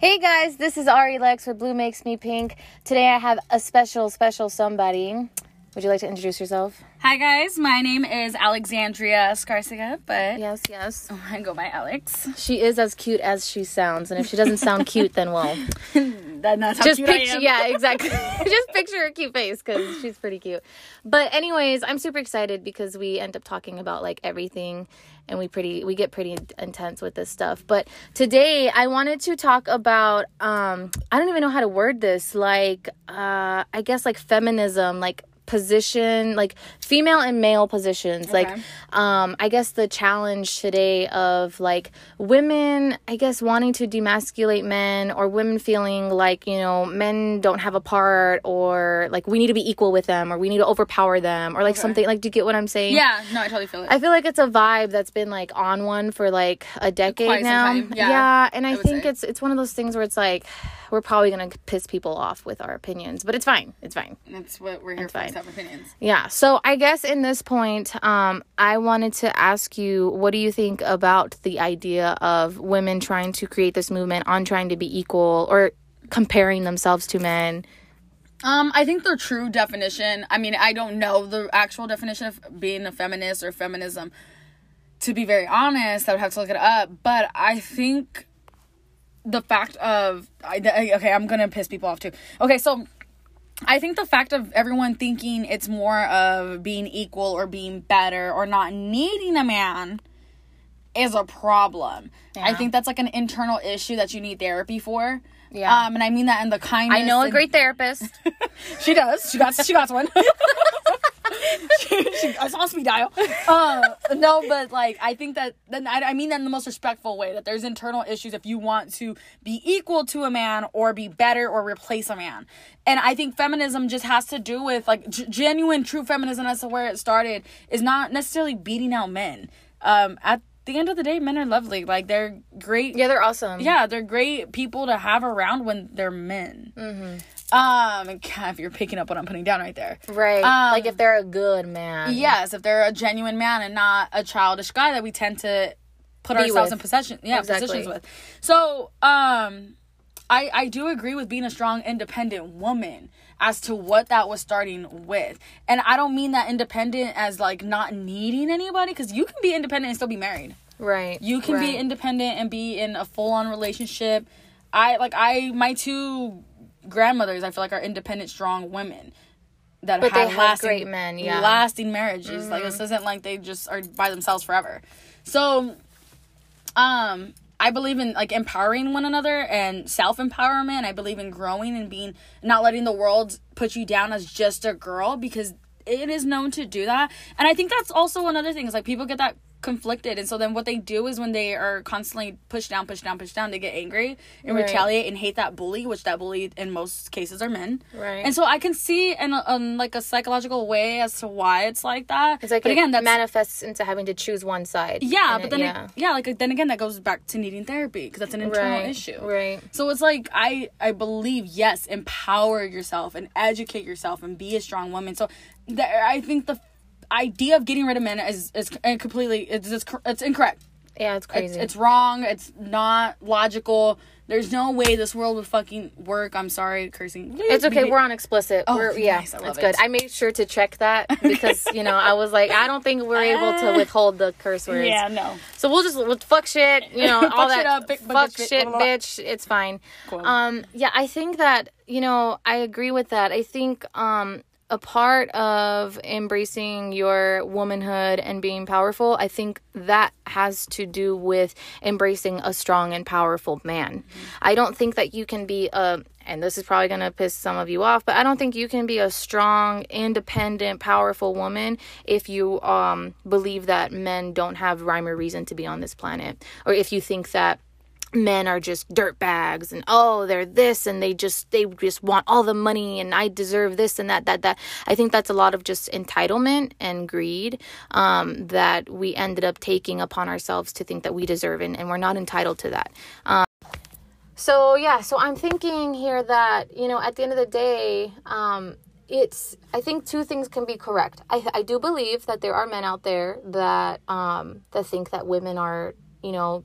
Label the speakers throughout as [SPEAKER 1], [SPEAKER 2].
[SPEAKER 1] Hey guys, this is Ari Lex with Blue Makes Me Pink. Today I have a special, special somebody. Would you like to introduce yourself?
[SPEAKER 2] Hi guys, my name is Alexandria Skarsiga, but
[SPEAKER 1] Yes, yes.
[SPEAKER 2] I go by Alex.
[SPEAKER 1] She is as cute as she sounds, and if she doesn't sound cute, then well,
[SPEAKER 2] That, that's how
[SPEAKER 1] just
[SPEAKER 2] cute
[SPEAKER 1] picture, yeah, exactly. just picture her cute face because she's pretty cute. But anyways, I'm super excited because we end up talking about like everything, and we pretty we get pretty intense with this stuff. But today I wanted to talk about um I don't even know how to word this like uh I guess like feminism like position like female and male positions. Like um i guess the challenge today of like women i guess wanting to demasculate men or women feeling like you know men don't have a part or like we need to be equal with them or we need to overpower them or like something. Like do you get what i'm saying?
[SPEAKER 2] Yeah, no, I totally feel it.
[SPEAKER 1] I feel like it's a vibe that's been like on one for like a decade
[SPEAKER 2] Quite
[SPEAKER 1] now.
[SPEAKER 2] time, yeah,
[SPEAKER 1] and I,
[SPEAKER 2] I
[SPEAKER 1] think
[SPEAKER 2] say.
[SPEAKER 1] it's it's one of those things where it's like we're probably gonna piss people off with our opinions, but it's fine. It's fine.
[SPEAKER 2] that's what we're here for,
[SPEAKER 1] fine.
[SPEAKER 2] have opinions.
[SPEAKER 1] Yeah. So I guess in this point, um, I wanted to ask you, what do you think about the idea of women trying to create this movement on trying to be equal or comparing themselves to men?
[SPEAKER 2] Um, I think the true definition, I mean, I don't know the actual definition of being a feminist or feminism. To be very honest, I would have to look it up, but I think the fact of I, okay, I'm to piss people off too. Okay, so I think the fact of everyone thinking it's more of being equal or being better or not needing a man is a problem. I think that's like an internal issue that you need therapy for.
[SPEAKER 1] Yeah.
[SPEAKER 2] Um, and I mean that in the kindness.
[SPEAKER 1] I know a great therapist.
[SPEAKER 2] she does. She got. She got one. she, she, I saw speed dial. Uh, no, but like I think that then I, I mean that in the most respectful way. That there's internal issues if you want to be equal to a man or be better or replace a man. And I think feminism just has to do with like g- genuine, true feminism. As to where it started is not necessarily beating out men. Um, at the end of the day, men are lovely. Like they're great
[SPEAKER 1] yeah, they're awesome.
[SPEAKER 2] yeah, they're great people to have around when they're men. Mm-hmm. Um, if you're picking up what I'm putting down right there.
[SPEAKER 1] Right.
[SPEAKER 2] Um,
[SPEAKER 1] like if they're a good man.
[SPEAKER 2] Yes, if they're a genuine man and not a childish guy that we tend to put
[SPEAKER 1] Be
[SPEAKER 2] ourselves
[SPEAKER 1] with.
[SPEAKER 2] in possession, yeah,
[SPEAKER 1] Exactly.
[SPEAKER 2] positions with. So, um, I I do agree with being a strong, independent woman as to what that was starting with, and I don't mean that independent as like not needing anybody, because you can be independent and still be married.
[SPEAKER 1] Right.
[SPEAKER 2] You can be independent and be in a full on relationship. I like I my two grandmothers I feel like are independent, strong women that
[SPEAKER 1] But
[SPEAKER 2] have lasting
[SPEAKER 1] great men, yeah. Mm-hmm.
[SPEAKER 2] lasting marriages. Like this isn't like they just are by themselves forever. So um I believe in like empowering one another and self empowerment. I believe in growing and being not letting the world put you down as just a girl because it is known to do that. And I think that's also another thing is like people get that conflicted and so then what they do is when they are constantly pushed down pushed down pushed down they get angry and
[SPEAKER 1] Right.
[SPEAKER 2] retaliate and hate that bully which that bully in most cases are men
[SPEAKER 1] Right.
[SPEAKER 2] and so i can see in, a, in like a psychological way as to why it's like that
[SPEAKER 1] It's like
[SPEAKER 2] but
[SPEAKER 1] it
[SPEAKER 2] again that
[SPEAKER 1] manifests into having to choose one side.
[SPEAKER 2] yeah, but
[SPEAKER 1] it-
[SPEAKER 2] then
[SPEAKER 1] yeah.
[SPEAKER 2] It, yeah, like then again that goes back to needing therapy because that's an internal
[SPEAKER 1] right,
[SPEAKER 2] issue.
[SPEAKER 1] Right.
[SPEAKER 2] So it's like I I believe yes, empower yourself and educate yourself and be a strong woman. So there, I think the idea of getting rid of men is is completely it's it's, it's incorrect.
[SPEAKER 1] Yeah, it's
[SPEAKER 2] It's,
[SPEAKER 1] crazy.
[SPEAKER 2] it's wrong. It's not logical. There's no way this world would fucking work. I'm sorry, cursing.
[SPEAKER 1] It's okay. We're on explicit.
[SPEAKER 2] Oh,
[SPEAKER 1] we're, yeah,
[SPEAKER 2] nice, I love
[SPEAKER 1] that's good.
[SPEAKER 2] it.
[SPEAKER 1] I made sure to check that because you know I was like, I don't think we're able to withhold the curse words.
[SPEAKER 2] yeah, no.
[SPEAKER 1] So we'll just we'll fuck shit, you know, all
[SPEAKER 2] Fuck shit
[SPEAKER 1] that.
[SPEAKER 2] up, big-
[SPEAKER 1] fuck
[SPEAKER 2] bitch,
[SPEAKER 1] shit,
[SPEAKER 2] blah, blah.
[SPEAKER 1] bitch. It's fine.
[SPEAKER 2] Cool.
[SPEAKER 1] Um, yeah, I think that you know I agree with that. I think um a part of embracing your womanhood and being powerful, I think that has to do with embracing a strong and powerful man. I don't think that you can be a and this is probably going to piss some of you off, but I don't think you can be a strong, independent, powerful woman if you um believe that men don't have rhyme or reason to be on this planet or if you think that men are just dirt bags and oh they're this and they just they just want all the money and I deserve this and that that that I think that's a lot of just entitlement and greed um, that we ended up taking upon ourselves to think that we deserve and, and we're not entitled to that um, so yeah so I'm thinking here that you know at the end of the day um, it's I think two things can be correct. I I do believe that there are men out there that um that think that women are, you know,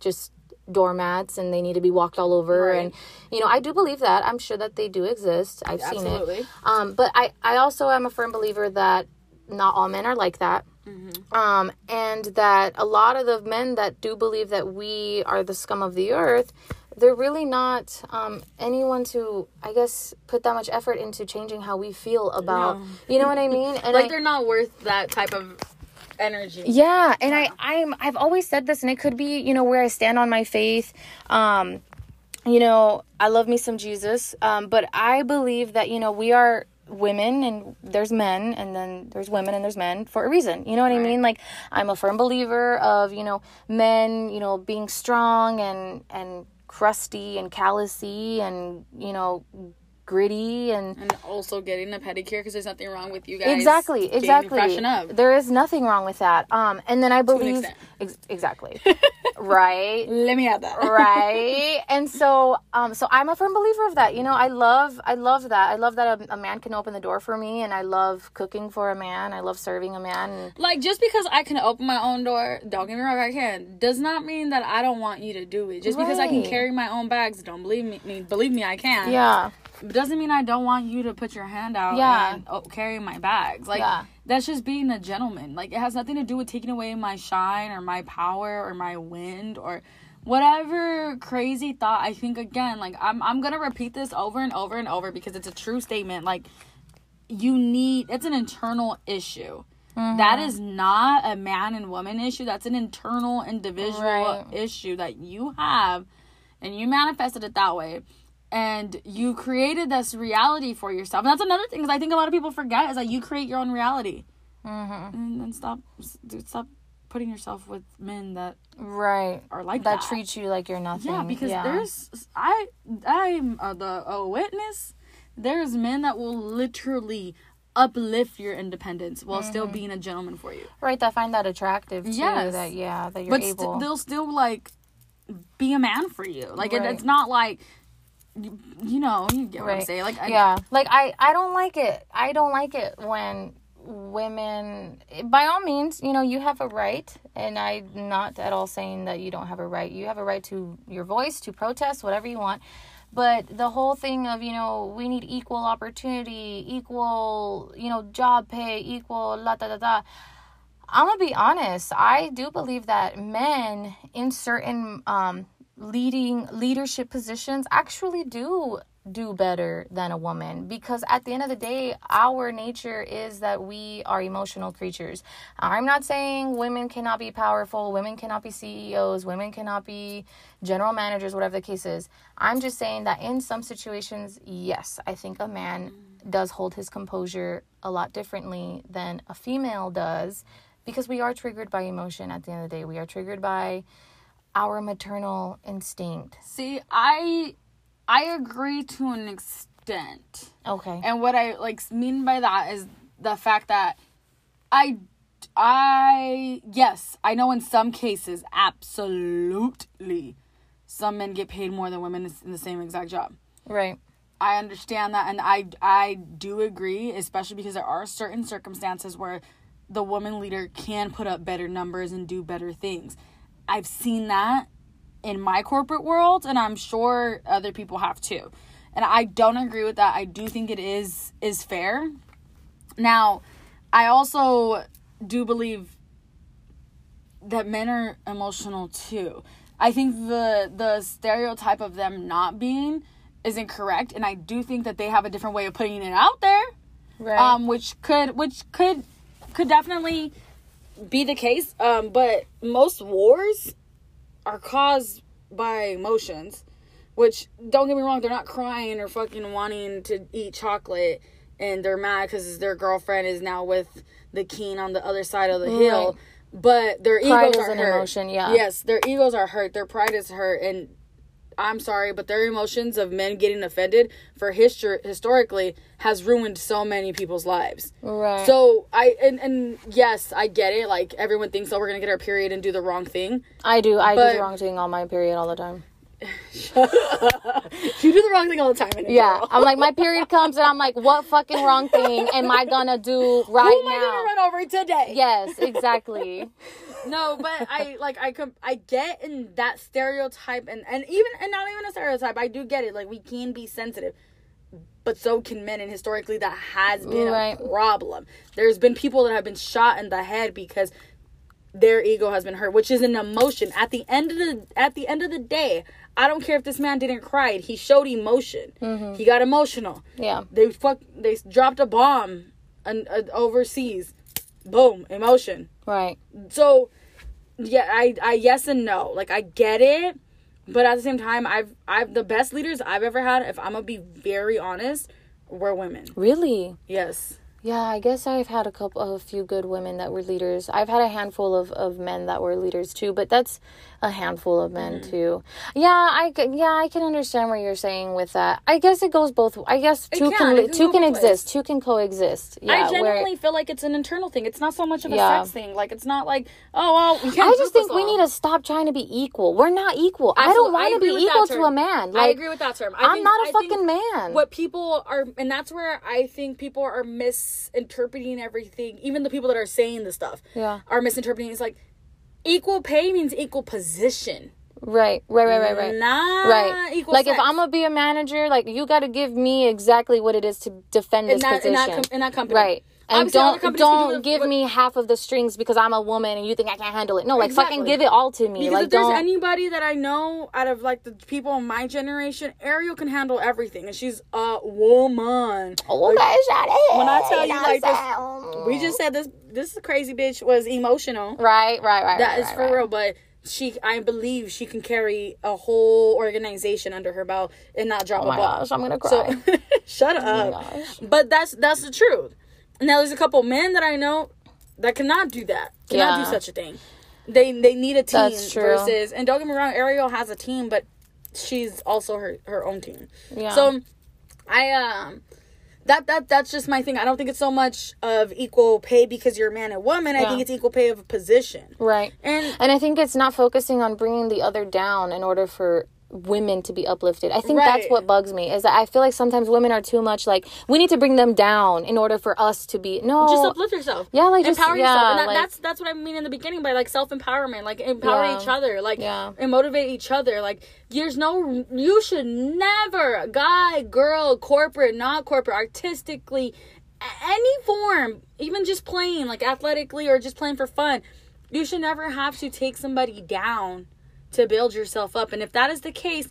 [SPEAKER 1] just doormats and they need to be walked all over
[SPEAKER 2] Right.
[SPEAKER 1] and you know i do believe that. I'm sure that they do exist. I've seen it. Um, but I, I also am a firm believer that not all men are like that.
[SPEAKER 2] Mm-hmm.
[SPEAKER 1] um, and that a lot of the men that do believe that we are the scum of the earth they're really not um, anyone to i guess put that much effort into changing how we feel about you know what i mean? And
[SPEAKER 2] like
[SPEAKER 1] I,
[SPEAKER 2] they're not worth that type of energy.
[SPEAKER 1] yeah, and I I'm I've always said this, and it could be you know where I stand on my faith. Um, you know, I love me some Jesus, um, but I believe that you know we are women and there's men and then there's women and there's men for a reason you know what i mean like i'm a firm believer of you know men you know being strong and and crusty and callousy and you know gritty and
[SPEAKER 2] And also getting a pedicure because there's nothing wrong with you guys.
[SPEAKER 1] exactly exactly. there is nothing wrong with that. Um and then i believe ex- exactly. Right?
[SPEAKER 2] Let me add that.
[SPEAKER 1] right? And so um so i'm a firm believer of that. You know i love i love that. I love that a, a man can open the door for me and i love cooking for a man. I love serving a man. And
[SPEAKER 2] Like just because I can open my own door, don't get me wrong, I can, does not mean that I don't want you to do it. Just because I can carry my own bags, don't believe me. me- Believe me, I can.
[SPEAKER 1] yeah
[SPEAKER 2] doesn't mean I don't want you to put your hand out
[SPEAKER 1] Yeah.
[SPEAKER 2] and oh, carry my bags. Like
[SPEAKER 1] Yeah.
[SPEAKER 2] that's just being a gentleman. Like it has nothing to do with taking away my shine or my power or my wind or whatever crazy thought. I think again, like I'm I'm gonna repeat this over and over and over because it's a true statement. Like you need it's an internal issue. Mm-hmm. That is not a man and woman issue. That's an internal individual
[SPEAKER 1] Right.
[SPEAKER 2] issue that you have and you manifested it that way and you created this reality for yourself. And that's another thing because I think a lot of people forget is that you create your own reality. Mm-hmm. And then stop, dude, stop putting yourself with men that
[SPEAKER 1] right
[SPEAKER 2] are like
[SPEAKER 1] that
[SPEAKER 2] that.
[SPEAKER 1] treat you like you're nothing
[SPEAKER 2] yeah, because there's I I'm uh, the a witness. There's men that will literally uplift your independence while still
[SPEAKER 1] Mm-hmm.
[SPEAKER 2] being a gentleman for you.
[SPEAKER 1] right that find that attractive too
[SPEAKER 2] Yes.
[SPEAKER 1] that yeah that you're
[SPEAKER 2] but st-
[SPEAKER 1] able
[SPEAKER 2] they'll still like be a man for you. Like it, it's not like you, you know you get what I'm saying. Like I,
[SPEAKER 1] yeah. Like i i don't like it. I don't like it when women by all means you know you have a right and i'm not at all saying that you don't have a right. You have a right to your voice to protest whatever you want. But the whole thing of you know we need equal opportunity equal you know job pay equal la da da da. I'm gonna be honest. I do believe that men in certain um, leading leadership positions actually do do better than a woman because at the end of the day, our nature is that we are emotional creatures. I'm not saying women cannot be powerful, women cannot be CEOs, women cannot be general managers, whatever the case is. I'm just saying that in some situations, yes, I think a man does hold his composure a lot differently than a female does because we are triggered by emotion at the end of the day. We are triggered by our maternal instinct.
[SPEAKER 2] see, I I agree to an extent.
[SPEAKER 1] Okay.
[SPEAKER 2] And what I like mean by that is the fact that I I yes, I know in some cases absolutely some men get paid more than women in the same exact job.
[SPEAKER 1] Right.
[SPEAKER 2] I understand that and I I do agree, especially because there are certain circumstances where the woman leader can put up better numbers and do better things. I've seen that in my corporate world and I'm sure other people have too. And I don't agree with that. I do think it is is fair. Now, I also do believe that men are emotional too. I think the the stereotype of them not being is incorrect and I do think that they have a different way of putting it out there.
[SPEAKER 1] Right.
[SPEAKER 2] Um which could which could could definitely be the case. Um but most wars are caused by emotions, which don't get me wrong, they're not crying or fucking wanting to eat chocolate and they're mad cuz their girlfriend is now with the king on the other side of the hill. But their
[SPEAKER 1] Pride
[SPEAKER 2] egos
[SPEAKER 1] is
[SPEAKER 2] are
[SPEAKER 1] an
[SPEAKER 2] hurt.
[SPEAKER 1] emotion, yeah.
[SPEAKER 2] Yes, their egos are hurt. Their pride is hurt, and I'm sorry, but their emotions of men getting offended for history historically has ruined so many people's lives.
[SPEAKER 1] right.
[SPEAKER 2] So I and and yes, I get it. Like everyone thinks, oh, we're gonna get our period and do the wrong thing.
[SPEAKER 1] I do. I do the wrong thing on my period all the time.
[SPEAKER 2] You do the wrong thing all the time.
[SPEAKER 1] Yeah. I'm like, my period comes and I'm like, what fucking wrong thing am I gonna do right
[SPEAKER 2] Who am I
[SPEAKER 1] now?
[SPEAKER 2] gonna run over today?
[SPEAKER 1] Yes, exactly.
[SPEAKER 2] no, but I like I com- I get in that stereotype and and even and not even a stereotype. I do get it. Like we can be sensitive, but so can men, and historically that has been
[SPEAKER 1] Right.
[SPEAKER 2] a problem. There's been people that have been shot in the head because their ego has been hurt, which is an emotion. At the end of the at the end of the day, I don't care if this man didn't cry. He showed emotion. He got emotional.
[SPEAKER 1] Yeah.
[SPEAKER 2] They fuck. They dropped a bomb, an, uh, overseas. Boom, emotion
[SPEAKER 1] Right.
[SPEAKER 2] so yeah i i yes and no like i get it but at the same time i've i've the best leaders i've ever had if i'm gonna be very honest were women
[SPEAKER 1] Really?
[SPEAKER 2] yes
[SPEAKER 1] Yeah, I guess I've had a couple, of a few good women that were leaders. I've had a handful of, of men that were leaders too, but that's a handful of men
[SPEAKER 2] Mm-hmm.
[SPEAKER 1] too. Yeah, I yeah I can understand what you're saying with that. I guess it goes both. I guess two
[SPEAKER 2] can,
[SPEAKER 1] can,
[SPEAKER 2] it
[SPEAKER 1] two can exist. Two can coexist. Yeah,
[SPEAKER 2] i
[SPEAKER 1] where-
[SPEAKER 2] genuinely feel like it's an internal thing it's not so much of a
[SPEAKER 1] Yeah.
[SPEAKER 2] sex thing like it's not like oh well we can't
[SPEAKER 1] I just think we
[SPEAKER 2] all.
[SPEAKER 1] need to stop trying to be equal. We're not equal. I don't want to be equal to a man.
[SPEAKER 2] I agree with that term. I
[SPEAKER 1] I'm
[SPEAKER 2] think-
[SPEAKER 1] not a
[SPEAKER 2] I
[SPEAKER 1] fucking man.
[SPEAKER 2] What people are, and that's where I think people are misinterpreting everything. Even the people that are saying the stuff,
[SPEAKER 1] Yeah.
[SPEAKER 2] are misinterpreting. It's like equal pay means equal position.
[SPEAKER 1] Right, right, right, right, right.
[SPEAKER 2] Not
[SPEAKER 1] Right.
[SPEAKER 2] equal
[SPEAKER 1] Like if. I'm gonna be a manager, like you got to give me exactly what it is to defend
[SPEAKER 2] in
[SPEAKER 1] this
[SPEAKER 2] in
[SPEAKER 1] position.
[SPEAKER 2] that, com- in that company.
[SPEAKER 1] Right. And don't
[SPEAKER 2] do
[SPEAKER 1] don't give
[SPEAKER 2] what-
[SPEAKER 1] me half of the strings because I'm a woman and you think I can't handle it. No, like fucking give it all to me.
[SPEAKER 2] Because
[SPEAKER 1] like
[SPEAKER 2] if there's
[SPEAKER 1] don't.
[SPEAKER 2] anybody that I know out of like the people in my generation, Ariel can handle everything, and she's a woman.
[SPEAKER 1] oh, shut it.
[SPEAKER 2] When I tell you, like, this- We just said this. This crazy bitch was emotional.
[SPEAKER 1] right, right, right.
[SPEAKER 2] That
[SPEAKER 1] right,
[SPEAKER 2] is
[SPEAKER 1] right,
[SPEAKER 2] for
[SPEAKER 1] right.
[SPEAKER 2] real, but she, I believe, she can carry a whole organization under her belt and not drop
[SPEAKER 1] Oh
[SPEAKER 2] a
[SPEAKER 1] my
[SPEAKER 2] ball.
[SPEAKER 1] gosh, I'm gonna
[SPEAKER 2] So
[SPEAKER 1] cry.
[SPEAKER 2] shut
[SPEAKER 1] Oh
[SPEAKER 2] up.
[SPEAKER 1] gosh.
[SPEAKER 2] But that's that's the truth. Now there's a couple men that I know that cannot do that. Cannot
[SPEAKER 1] Yeah.
[SPEAKER 2] do such a thing. They they need a team
[SPEAKER 1] That's true.
[SPEAKER 2] versus and don't get me wrong, Ariel has a team, but she's also her her own team.
[SPEAKER 1] Yeah.
[SPEAKER 2] So I um that that that's just my thing. I don't think it's so much of equal pay because you're a man and woman. I think it's equal pay of a position.
[SPEAKER 1] Right.
[SPEAKER 2] And
[SPEAKER 1] And I think it's not focusing on bringing the other down in order for women to be uplifted. I think
[SPEAKER 2] Right.
[SPEAKER 1] that's what bugs me is that I feel like sometimes women are too much like we need to bring them down in order for us to be no
[SPEAKER 2] just uplift yourself.
[SPEAKER 1] Yeah, like, just-
[SPEAKER 2] empower
[SPEAKER 1] yeah,
[SPEAKER 2] yourself. And that,
[SPEAKER 1] like-
[SPEAKER 2] that's that's what I mean in the beginning by like self empowerment, like empower
[SPEAKER 1] Yeah.
[SPEAKER 2] each other, like
[SPEAKER 1] Yeah.
[SPEAKER 2] and motivate each other. Like there's no, you should never, guy, girl, corporate, not corporate, artistically, any form, even just playing like athletically or just playing for fun, you should never have to take somebody down to build yourself up. And if that is the case.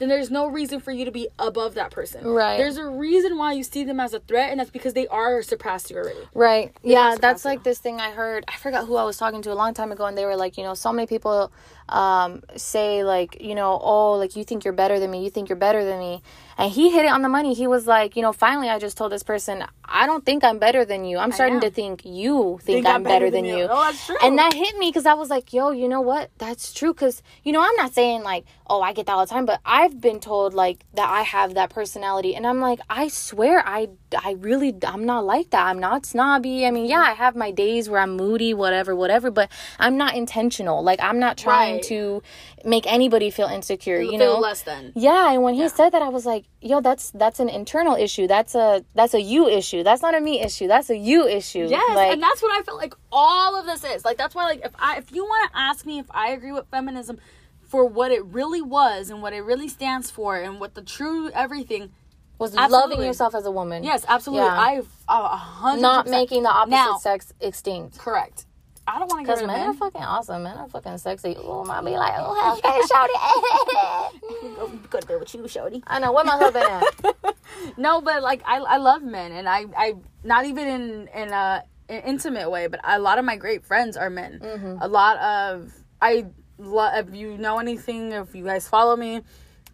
[SPEAKER 2] Then there's no reason for you to be above that person.
[SPEAKER 1] Right.
[SPEAKER 2] There's a reason why you see them as a threat, and that's because they are surpassed you already.
[SPEAKER 1] Right. Yeah, that's
[SPEAKER 2] capacity.
[SPEAKER 1] like this thing I heard. I forgot who I was talking to a long time ago, and they were like, you know, so many people um, say, like, you know, oh, like, you think you're better than me, you think you're better than me. And he hit it on the money. He was like, you know, finally, I just told this person, I don't think I'm better than you. I'm starting to think you think, I'm, better, than, you.
[SPEAKER 2] Oh, that's true.
[SPEAKER 1] And that hit me because I was like, yo, you know what? That's true. Because, you know, I'm not saying like, oh, I get that all the time, but I've been told like that I have that personality. And I'm like, I swear, I, I really, I'm not like that. I'm not snobby. I mean, yeah, I have my days where I'm moody, whatever, whatever, but I'm not intentional. Like, I'm not trying
[SPEAKER 2] Right.
[SPEAKER 1] To make anybody feel insecure, you
[SPEAKER 2] feel
[SPEAKER 1] know?
[SPEAKER 2] less than.
[SPEAKER 1] Yeah, and when he said that, I was like, "Yo, that's that's an internal issue. That's a that's a you issue. That's not a me issue. That's a you issue."
[SPEAKER 2] Yes,
[SPEAKER 1] like,
[SPEAKER 2] and that's what I felt like all of this is. Like that's why like if I if you want to ask me if I agree with feminism for what it really was and what it really stands for and what the true everything
[SPEAKER 1] was
[SPEAKER 2] absolutely.
[SPEAKER 1] loving yourself as a woman.
[SPEAKER 2] Yes, absolutely.
[SPEAKER 1] Yeah.
[SPEAKER 2] I've uh, a hundred
[SPEAKER 1] not making the opposite
[SPEAKER 2] Now-
[SPEAKER 1] sex extinct.
[SPEAKER 2] correct. I don't want to get rid
[SPEAKER 1] men
[SPEAKER 2] men.
[SPEAKER 1] are fucking awesome. Men are fucking sexy. Oh, might be like, oh, hey, shout it.
[SPEAKER 2] Go, go to bed with you, Shody.
[SPEAKER 1] I know where my husband at.
[SPEAKER 2] No, but like I, I love men, and I, I not even in in a an intimate way, but a lot of my great friends are men.
[SPEAKER 1] Mm-hmm.
[SPEAKER 2] A lot of I love if you know anything, if you guys follow me,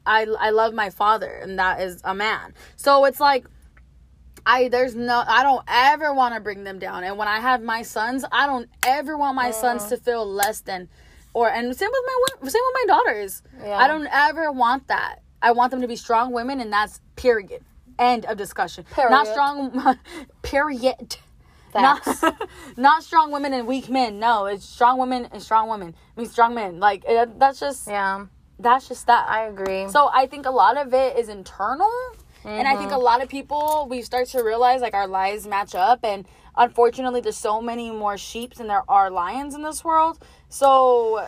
[SPEAKER 2] I I love my father, and that is a man. So it's like. I there's no I don't ever want to bring them down. And when I have my sons, I don't ever want my sons
[SPEAKER 1] Mm.
[SPEAKER 2] to feel less than or and same with my same with my daughters.
[SPEAKER 1] Yeah.
[SPEAKER 2] I don't ever want that. I want them to be strong women and that's period. End of discussion.
[SPEAKER 1] Period.
[SPEAKER 2] Not strong period.
[SPEAKER 1] Facts.
[SPEAKER 2] Not, not strong women and weak men. No, it's strong women and strong women. I mean strong men. Like it, that's just
[SPEAKER 1] yeah,
[SPEAKER 2] that's just that.
[SPEAKER 1] I agree.
[SPEAKER 2] So I think a lot of it is internal And I think a lot of people we start to realize like our lives match up and unfortunately there's so many more sheeps than there are lions in this world. So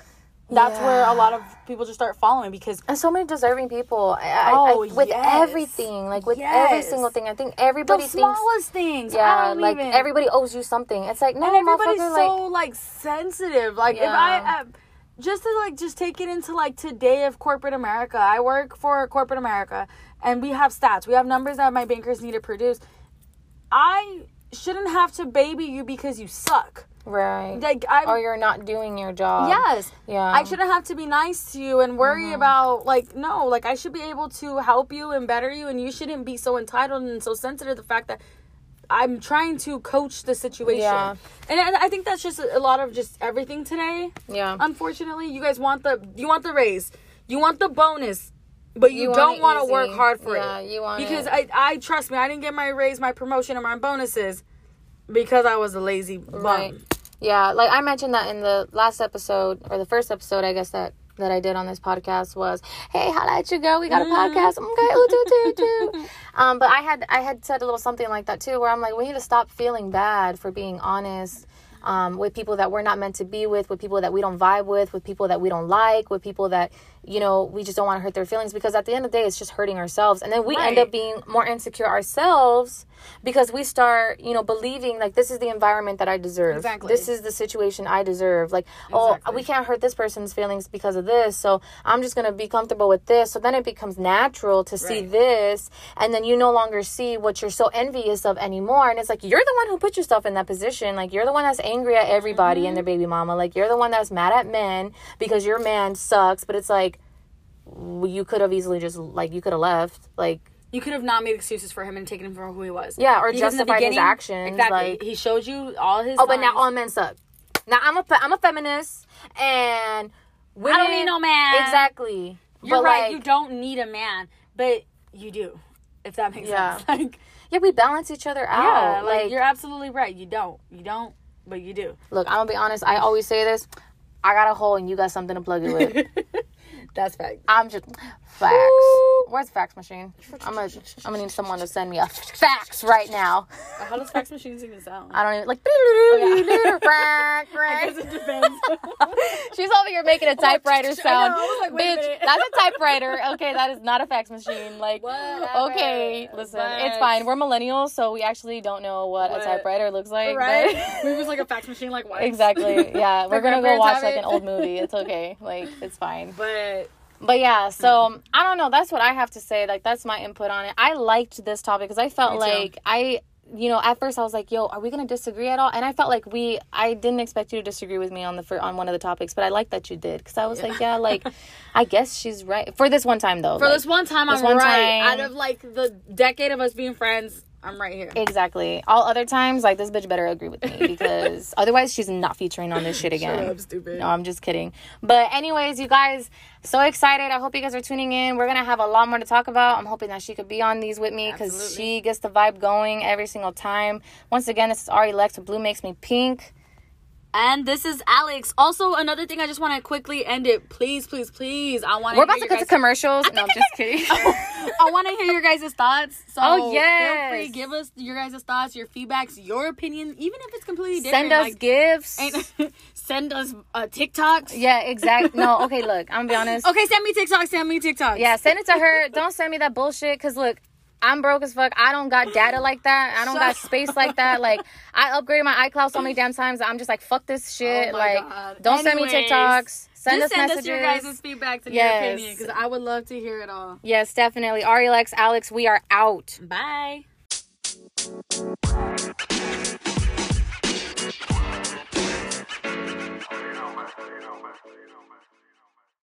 [SPEAKER 2] that's where a lot of people just start following because
[SPEAKER 1] and so many deserving people. I, I-
[SPEAKER 2] Oh,
[SPEAKER 1] I, with
[SPEAKER 2] yes.
[SPEAKER 1] everything, like with every single thing. I think
[SPEAKER 2] the
[SPEAKER 1] everybody thinks.
[SPEAKER 2] smallest things. I
[SPEAKER 1] Yeah, like
[SPEAKER 2] even-
[SPEAKER 1] everybody owes you something. It's like no,
[SPEAKER 2] and everybody's so
[SPEAKER 1] like
[SPEAKER 2] like sensitive. Like if
[SPEAKER 1] Yeah.
[SPEAKER 2] I uh, just to like just take it into like today of corporate America. I work for corporate America, and we have stats. We have numbers that my bankers need to produce. I shouldn't have to baby you because you suck.
[SPEAKER 1] right.
[SPEAKER 2] Like I.
[SPEAKER 1] or you're not doing your job.
[SPEAKER 2] Yes.
[SPEAKER 1] Yeah.
[SPEAKER 2] I shouldn't have to be nice to you and worry
[SPEAKER 1] Mm-hmm.
[SPEAKER 2] about like no, like I should be able to help you and better you and you shouldn't be so entitled and so sensitive to the fact that I'm trying to coach the situation.
[SPEAKER 1] Yeah.
[SPEAKER 2] And I, I think that's just a lot of just everything today.
[SPEAKER 1] Yeah.
[SPEAKER 2] Unfortunately, you guys want the you want the raise. You want the bonus. But you,
[SPEAKER 1] You
[SPEAKER 2] don't want to work hard for
[SPEAKER 1] Yeah,
[SPEAKER 2] it.
[SPEAKER 1] you want
[SPEAKER 2] because
[SPEAKER 1] it-
[SPEAKER 2] I I trust me, I didn't get my raise, my promotion, or my bonuses because I was a lazy bum.
[SPEAKER 1] Right. Yeah, like I mentioned that in the last episode or the first episode, I guess that that I did on this podcast was, "Hey, how at you go? We got a podcast. Okay, ooh, doo, doo, doo." Um, but I had I had said a little something like that too, where I'm like, we need to stop feeling bad for being honest. Um, with people that we're not meant to be with, with people that we don't vibe with, with people that we don't like, with people that you know we just don't want to hurt their feelings because at the end of the day, it's just hurting ourselves, and then we end up being more insecure ourselves because we start you know believing like this is the environment that I deserve.
[SPEAKER 2] Exactly.
[SPEAKER 1] This is the situation I deserve. Like, oh, we can't hurt this person's feelings because of this. So I'm just going to be comfortable with this. So then it becomes natural to see
[SPEAKER 2] Right.
[SPEAKER 1] this. And then you no longer see what you're so envious of anymore. And it's like, you're the one who put yourself in that position. Like, you're the one that's angry at everybody
[SPEAKER 2] Mm-hmm.
[SPEAKER 1] and their baby mama. Like, you're the one that's mad at men because your man sucks. But it's like, you could have easily just, like, you could have left. Like,
[SPEAKER 2] You could have not made excuses for him and taken him for who he was.
[SPEAKER 1] Yeah, or
[SPEAKER 2] Because
[SPEAKER 1] justified his actions,
[SPEAKER 2] Exactly.
[SPEAKER 1] like-
[SPEAKER 2] he showed you all his.
[SPEAKER 1] oh, but now all men suck. Now I'm a, I'm a feminist and women,
[SPEAKER 2] I don't need no man.
[SPEAKER 1] Exactly.
[SPEAKER 2] You're
[SPEAKER 1] but
[SPEAKER 2] right.
[SPEAKER 1] Like,
[SPEAKER 2] you don't need a man, but you do. If that makes
[SPEAKER 1] Yeah.
[SPEAKER 2] sense. Like,
[SPEAKER 1] yeah, we balance each other out.
[SPEAKER 2] yeah, like,
[SPEAKER 1] like
[SPEAKER 2] you're absolutely right. You don't. You don't, but you do.
[SPEAKER 1] Look, I'm gonna be honest. I always say this. I got a hole and you got something to plug it with.
[SPEAKER 2] That's fact.
[SPEAKER 1] I'm just facts.
[SPEAKER 2] Woo.
[SPEAKER 1] Where's the fax machine? I'm gonna I'm gonna need someone to send me a fax right now.
[SPEAKER 2] How does fax machines even sound?
[SPEAKER 1] I don't even like.
[SPEAKER 2] I guess it depends.
[SPEAKER 1] She's over here making a typewriter sound.
[SPEAKER 2] Was like, wait a
[SPEAKER 1] Bitch, that's a typewriter. Okay, that is not a fax machine. Like,
[SPEAKER 2] Whatever.
[SPEAKER 1] okay, listen, it's fine. We're millennials, so we actually don't know what,
[SPEAKER 2] What?
[SPEAKER 1] a typewriter looks like.
[SPEAKER 2] right?
[SPEAKER 1] but-
[SPEAKER 2] Maybe it's like a fax machine, like what?
[SPEAKER 1] exactly. Yeah, we're gonna go watch like
[SPEAKER 2] it.
[SPEAKER 1] an old movie. It's okay. Like, it's fine.
[SPEAKER 2] But
[SPEAKER 1] But yeah, hmm. so I don't know. That's what I have to say. Like that's my input on it. I liked this topic because I felt like I, you know, at first I was like, "Yo, are we gonna disagree at all?" And I felt like we. I didn't expect you to disagree with me on the on one of the topics, but I like that you did because I was like, "Yeah, like, I guess she's right for this one time though."
[SPEAKER 2] for
[SPEAKER 1] like,
[SPEAKER 2] this one time,
[SPEAKER 1] this
[SPEAKER 2] I'm
[SPEAKER 1] one
[SPEAKER 2] right.
[SPEAKER 1] time-
[SPEAKER 2] Out of like the decade of us being friends, I'm right here.
[SPEAKER 1] Exactly. All other times, like this bitch better agree with me because otherwise she's not featuring on this shit again.
[SPEAKER 2] Up, stupid.
[SPEAKER 1] No, I'm just kidding. But anyways, you guys, so excited. I hope you guys are tuning in. We're gonna have a lot more to talk about. I'm hoping that she could be on these with me because she gets the vibe going every single time. Once again, this is Ari Lex Blue Makes Me Pink.
[SPEAKER 2] And this is Alex. Also, another thing I just want to quickly end it. Please, please, please. I want
[SPEAKER 1] We're about to cut to commercials. No, I'm just kidding.
[SPEAKER 2] I want to hear your guys' thoughts. So
[SPEAKER 1] Oh,
[SPEAKER 2] feel free give us your guys' thoughts, your feedbacks, your opinion, even if it's completely different.
[SPEAKER 1] Send us
[SPEAKER 2] like,
[SPEAKER 1] gifts.
[SPEAKER 2] send us uh, TikToks.
[SPEAKER 1] yeah, exactly. No, okay, look, I'm gonna be honest.
[SPEAKER 2] Okay, send me TikToks. Send me TikToks.
[SPEAKER 1] Yeah, send it to her. Don't send me that bullshit. Cause look, I'm broke as fuck. I don't got data like that. I don't got space like that. Like I upgraded my iCloud so many damn times. I'm just like, fuck this oh shit.
[SPEAKER 2] Oh
[SPEAKER 1] like,
[SPEAKER 2] God.
[SPEAKER 1] don't send me TikToks. Send
[SPEAKER 2] Just
[SPEAKER 1] us
[SPEAKER 2] send
[SPEAKER 1] messages.
[SPEAKER 2] us your guys' feedback to
[SPEAKER 1] Yes.
[SPEAKER 2] your opinion because I would love to hear it all.
[SPEAKER 1] yes, definitely. Ari Lex, Alex, we are out.
[SPEAKER 2] Bye.